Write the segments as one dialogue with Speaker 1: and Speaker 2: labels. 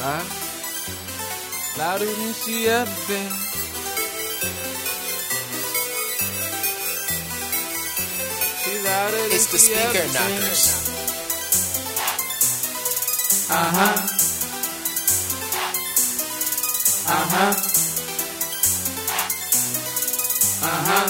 Speaker 1: Huh? Louder than she ever been. She louder than
Speaker 2: It's the speaker knockers.
Speaker 1: Uh huh. Uh huh. Uh huh.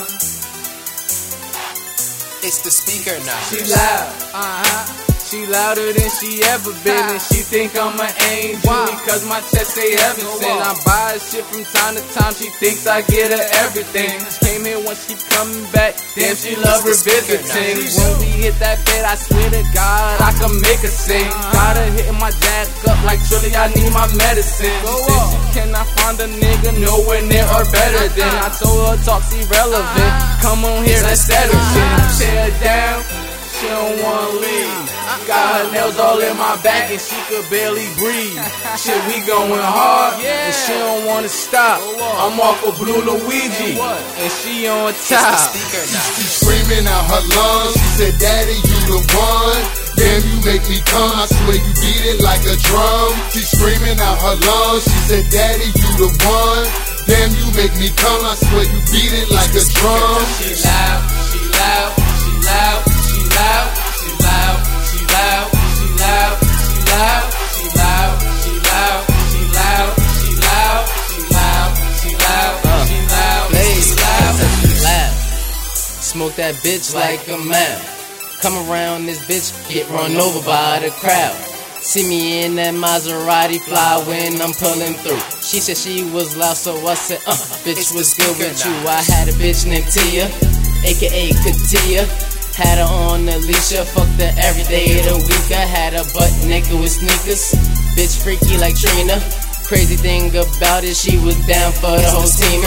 Speaker 2: It's the speaker
Speaker 1: She loud. Uh huh. She louder than she ever been, and she think I'm an angel because my chest say heaven sent. I buy her shit from time to time. She thinks I get her everything. She came here once, she coming back. Damn, she love her visiting. When we hit that bed, I swear to God, I can make her sing. Got her hitting my jack up like truly I need my medicine. Said she cannot find a nigga nowhere near or better than. I told her talk's irrelevant. Come on here, let's settle shit. Tear down. She don't wanna leave. Got her nails all in my back and she could barely breathe. Shit, we going hard and she don't wanna stop. I'm off of Blue Luigi and she on top.
Speaker 2: knockers.
Speaker 3: Screaming out her lungs, she said, Daddy, you the one. Damn, you make me come. I swear you beat it like a drum. She screaming out her lungs, she said, Daddy, you the one. Damn, you make me come. I swear you beat it like a drum.
Speaker 1: She loud, she loud, she loud, she loud, she loud, she loud, she loud, she loud, she loud, she loud, she loud, she loud, she loud, she loud, she loud, she loud, she loud. Smoke that bitch like a man. Come around this bitch, get run over by the crowd. See me in that Maserati fly when I'm pulling through. She said she was loud, so I said, uh, bitch, what's good with you? I had a bitch named Tia, aka Katia. Had her on Alicia, fucked her every day of the week. I had her butt naked with sneakers. Bitch freaky like Trina. Crazy thing about it, she was down for the whole team.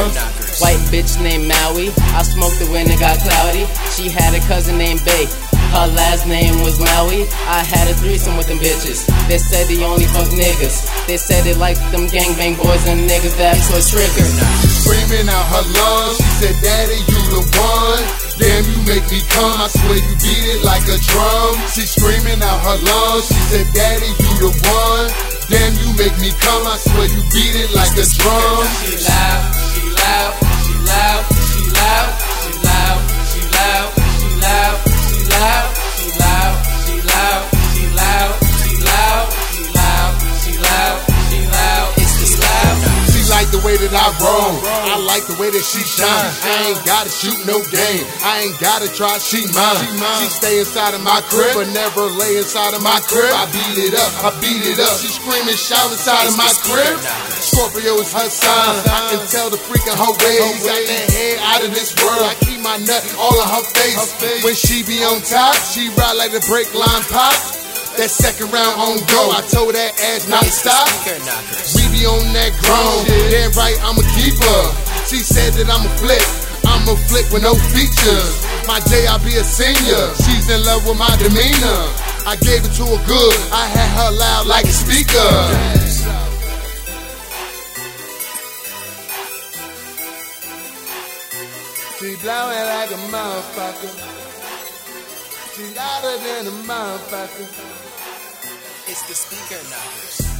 Speaker 1: White bitch named Maui. I smoked it when it got cloudy. She had a cousin named Bay. Her last name was Maui. I had a threesome with them bitches. They said they only fuck niggas. They said they like them gangbang boys and niggas that's what trigger.
Speaker 3: Screaming out her lungs, she said, Daddy, you the one. Damn, you make me come. I swear you beat it like a drum. She screaming out her lungs, she said, Daddy, you the one. Damn, you make me come. I swear you beat it like a drum.
Speaker 1: She loud,
Speaker 3: like the way that I roll. I like the way that she shine. I ain't gotta shoot no game. I ain't gotta try, she mine. She stay inside of my crib, but never lay inside of my crib. I beat it up, I beat it up. She screaming, shout inside of my crib. Scorpio is her sign. I can tell the freaking her ways. Got that head out of this world. I keep my nut all on her face. When she be on top, she ride like the brake line pop. That second round on go. I told that ass not to stop. We be on that grown. Damn right, I'm a keeper. She said that I'm a flick. I'm a flick with no features. My day, I'll be a senior. She's in love with my demeanor. I gave it to her good. I had her loud like a speaker. She blowin' like a motherfucker. She louder than a motherfucker.
Speaker 2: It's the speaker knockers.